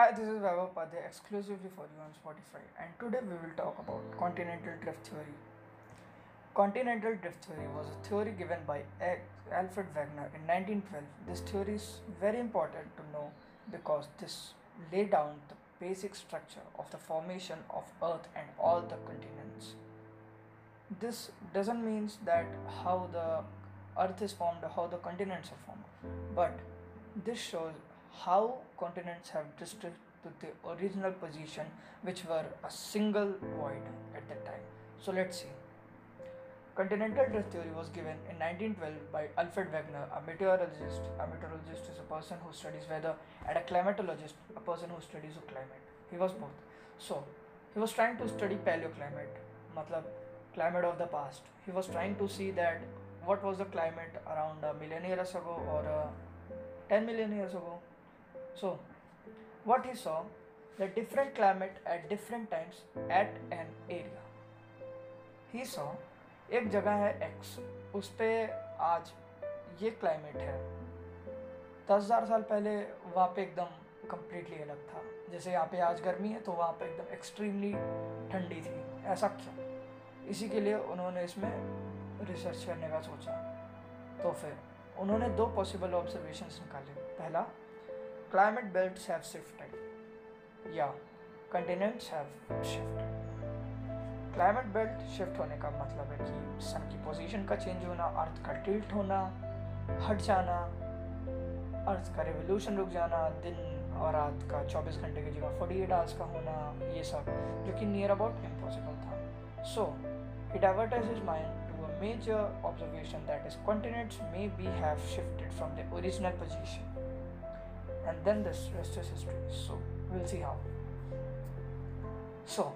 Hi, this is Vaibhav Padhe exclusively for you on Spotify, and today we will talk about continental drift theory. Continental drift theory was a theory given by Alfred Wegener in 1912. This theory is very important to know because this lay down the basic structure of the formation of Earth and all the continents. This doesn't mean that how the Earth is formed or how the continents are formed, but this shows how continents have drifted to the original position which were a single void at that time. So let's see. Continental drift theory was given in 1912 by Alfred Wegener, a meteorologist. A meteorologist is a person who studies weather, and a climatologist, a person who studies the climate. He was both. So he was trying to study paleoclimate, matlab climate of the past. He was trying to see that what was the climate around a million years ago or uh, 10 million years ago so, what he saw the different climate at different times at an area. He saw एक जगह है X उस पर आज ये climate है। दस हज़ार साल पहले वहाँ पे एकदम कम्प्लीटली अलग था। जैसे यहाँ पे आज गर्मी है तो वहाँ पे एकदम एक्सट्रीमली ठंडी थी। ऐसा क्यों? इसी के लिए उन्होंने इसमें रिसर्च करने का सोचा। तो फिर उन्होंने दो पॉसिबल ऑब्जर्वेशंस निकाले। पहला climate belts have shifted. Yeah, continents have shifted. Climate belt shift होने का मतलब है कि सन की पोजीशन का चेंज होना अर्थ का टिल्ट होना हट जाना अर्थ का रिवोल्यूशन रुक जाना दिन और रात का 24 घंटे के जगह 48 आवर्स का होना ये सब जो कि नियर अबाउट इम्पॉसिबल था so it advertise is mind to a major observation that is continents may be have shifted from the original position and then the rest is history. So, we'll see how. So,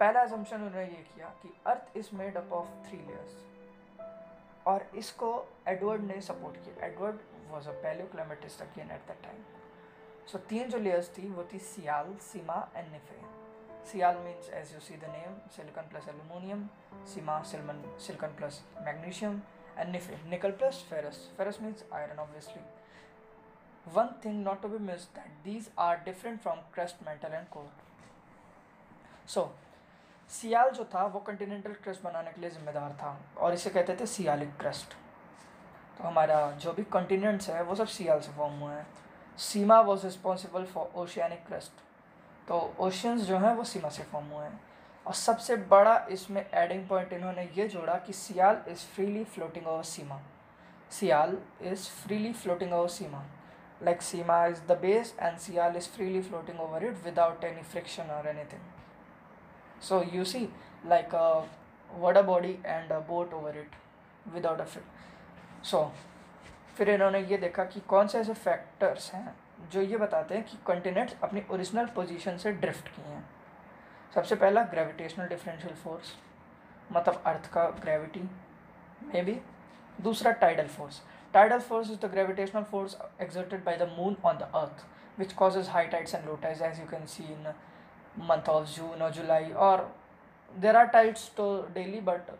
पहला assumption उन्होंने ये किया कि earth is made up of three layers और इसको Edward ने support किया. Edward was a palaeoclimatist again at that time so तीन जो लेयर्स थी, वो थी sial, sima and nife sial means as you see the name silicon plus aluminium sima silman silicon plus magnesium and nife nickel plus ferrous ferrous means iron obviously One thing not to be missed that these are different from crust metal and core. So, sial जो था वो Continental crust बनाने के लिए जिम्मेदार था और इसे कहते थे सियालिक क्रस्ट तो हमारा जो भी कॉन्टिनेंट्स है वो सब सियाल से फॉर्म हुए हैं. Sima was responsible for oceanic crust तो ओशियंस जो हैं वो सीमा से फॉर्म हुए हैं. और सबसे बड़ा इसमें एडिंग पॉइंट इन्होंने ये जोड़ा कि sial is freely floating over sima. Sial is freely floating over sima. Like Sima is the base and Sial is freely floating over it without any friction or anything. So you see like a water body and a boat over it without a friction. So फिर इन्होंने ये देखा कि कौन से ऐसे factors हैं जो ये बताते हैं कि कंटिनेंट्स अपनी ओरिजिनल पोजीशन से ड्रिफ्ट किए हैं सबसे पहला ग्रेविटेशनल डिफरेंशियल फोर्स मतलब अर्थ का ग्रेविटी मे बी दूसरा tidal force Tidal force is the gravitational force exerted by the moon on the earth, which causes high tides and low tides, as you can see in month of June or July. Or there are tides to daily, but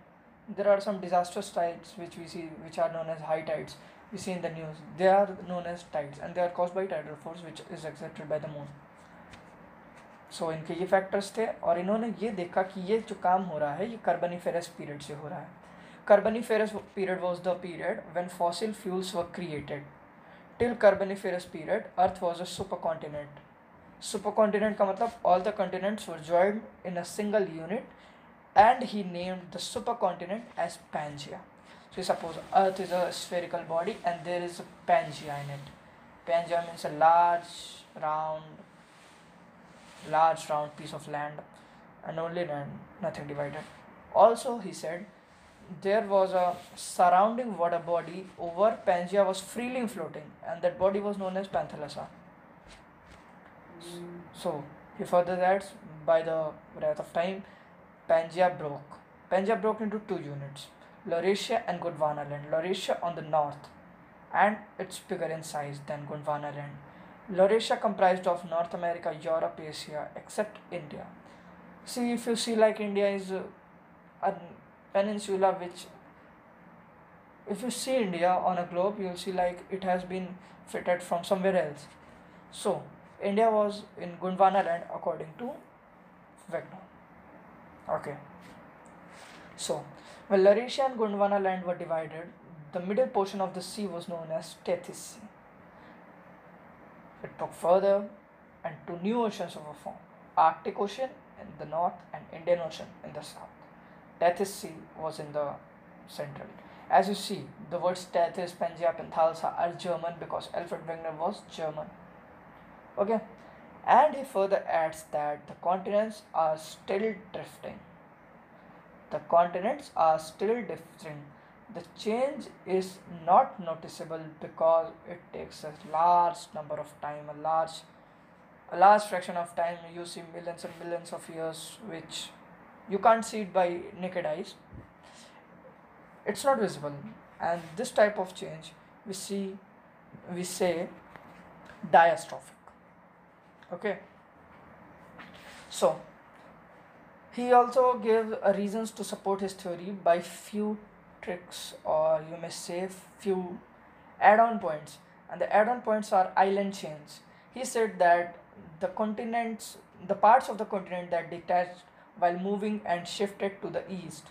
there are some disastrous tides which we see, which are known as high tides. We see in the news. They are known as tides, and they are caused by tidal force, which is exerted by the moon. So so, इनके ये factors थे और इन्होंने ये देखा कि ये जो काम हो रहा है ये कार्बनीफेरस पीरियड से हो रहा है Carboniferous period was the period when fossil fuels were created. Till Carboniferous period, Earth was a supercontinent. Supercontinent का मतलब all the continents were joined in a single unit and he named the supercontinent as Pangaea. So suppose Earth is a spherical body and there is a Pangaea in it. Pangaea means a large round large round piece of land and only land, nothing divided. Also he said there was a surrounding water body over Pangea was freely floating and that body was known as Panthalassa. Mm. So he further adds by the wrath of time Pangea broke. Pangea broke into two units Laurasia and Gondwana land. Laurasia on the north and it's bigger in size than Gondwana land. Laurasia comprised of North America, Europe, Asia except India. See if you see like India is uh, a peninsula which if you see India on a globe you'll see like it has been fitted from somewhere else so India was in Gondwana land according to Wegener. Okay. So, when Laurasia and Gondwana land were divided, the middle portion of the sea was known as Tethys Sea. It took further and two new oceans were formed Arctic Ocean in the north and Indian Ocean in the south. Tethys was in the central. As you see, the words Tethys, Pangaea, Panthalassa are German because Alfred Wegener was German. Okay, and he further adds that the continents are still drifting. The continents are still drifting. The change is not noticeable because it takes a large number of time, a large a large fraction of time you see millions and millions of years which you can't see it by naked eyes. It's not visible. And this type of change we see we say diastrophic. Okay? So he also gave reasons to support his theory by few tricks or you may say few add-on points. And the add-on points are island chains. He said that the continents the parts of the continent that detached while moving and shifted to the east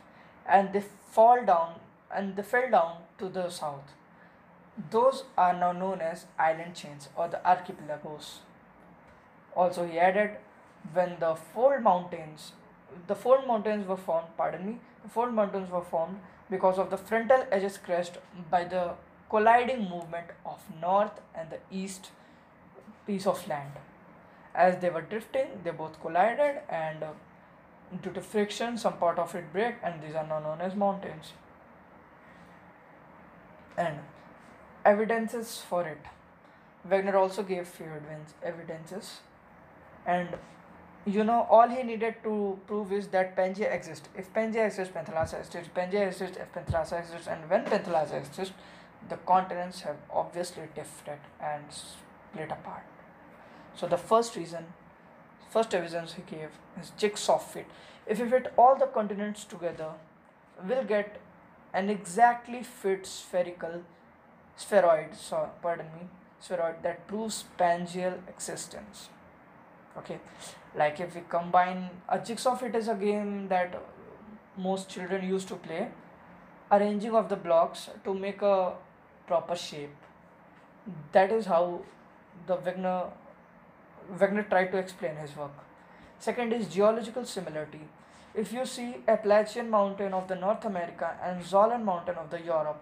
and they fall down and they fell down to the south. Those are now known as island chains or the archipelagos. Also he added when the fold mountains the fold mountains were formed pardon me the fold mountains were formed because of the frontal edges crest by the colliding movement of north and the east piece of land. As they were drifting they both collided and uh, due to friction some part of it break and these are now known as mountains. And evidences for it. Wegener also gave few evidences. And you know all he needed to prove is that Pangaea exists. If Pangaea exists Panthalassa exists. Pangaea exists if Panthalassa exists and when Panthalassa exists the continents have obviously drifted and split apart. So the first reason, first evidence he gave is jigsaw fit. If we fit all the continents together, we'll get an exactly fit spherical spheroid, so pardon me, spheroid that proves Pangeal existence. Okay, like if we combine a jigsaw fit is a game that most children used to play, arranging of the blocks to make a proper shape. That is how the Wegener Wegener tried to explain his work. Second is geological similarity. If you see Appalachian Mountain of the North America and Jolland Mountain of the Europe,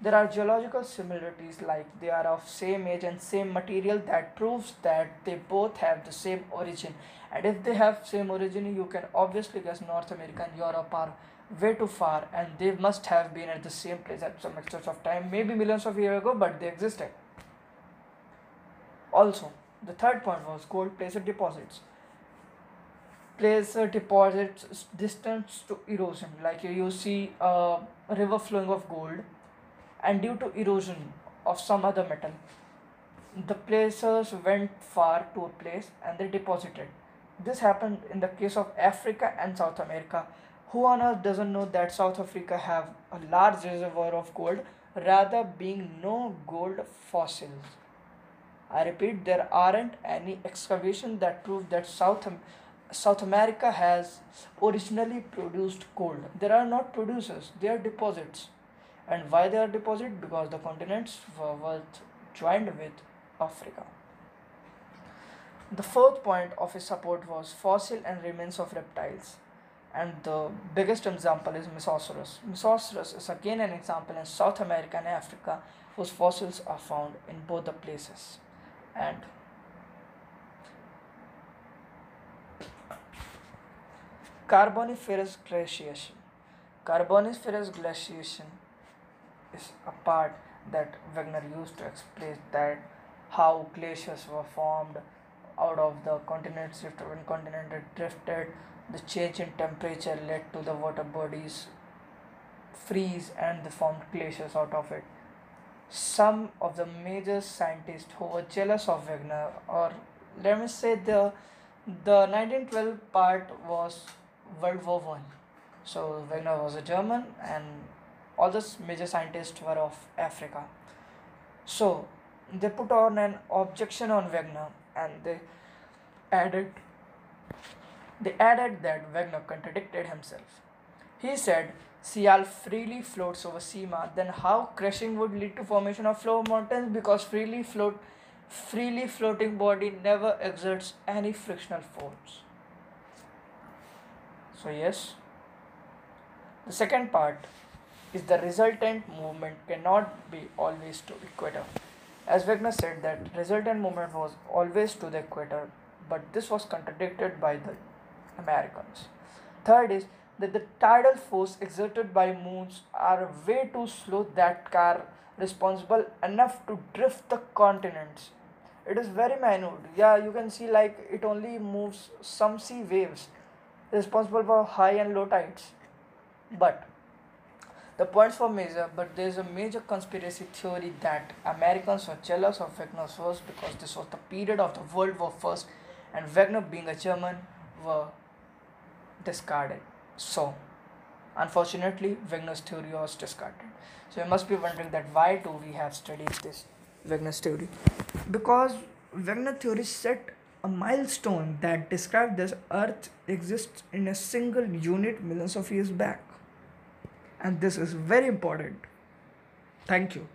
there are geological similarities like they are of same age and same material that proves that they both have the same origin and if they have same origin you can obviously guess north america and europe are way too far and they must have been at the same place at some extent of time maybe millions of years ago but they existed also the third point was gold placer deposits. Placer deposits distance to erosion, like you see a river flowing of gold, and due to erosion of some other metal, the placers went far to a place and they deposited. This happened in the case of Africa and South America. Who on earth doesn't know that South Africa have a large reservoir of gold, rather being no gold fossils. I repeat, there aren't any excavation that prove that South, South America has originally produced gold. There are not producers, they are deposits. And why they are deposits? Because the continents were, were joined with Africa. The fourth point of his support was fossil and remains of reptiles. And the biggest example is Mesosaurus. Mesosaurus is again an example in South America and Africa whose fossils are found in both the places and Carboniferous glaciation. Carboniferous glaciation is a part that Wegener used to explain that how glaciers were formed out of the continents drifted when continent drifted the change in temperature led to the water bodies freeze and they formed glaciers out of it some of the major scientists who were jealous of Wegener, or let me say the the 1912 part was World War One. So Wegener was a German, and all the major scientists were of Africa. So they put on an objection on Wegener and they added they added that Wegener contradicted himself. He said Sial freely floats over Sima, then how crashing would lead to formation of floor mountains because freely float freely floating body never exerts any frictional force. So yes. The second part is the resultant movement cannot be always to equator. As Wegener said that resultant movement was always to the equator, but this was contradicted by the Americans. Third is that the tidal force exerted by moons are way too slow that are responsible enough to drift the continents. It is very minute. Yeah, you can see like it only moves some sea waves responsible for high and low tides. But the points for major, but there is a major conspiracy theory that Americans were jealous of Wegener's work because this was the period of the World War First, and Wegener, being a German, were discarded. So, unfortunately, Wegener's theory was discarded. So you must be wondering that why do we have studied this Wegener's theory? Because Wegener theory set a milestone that described this Earth exists in a single unit millions of years back. And this is very important. Thank you.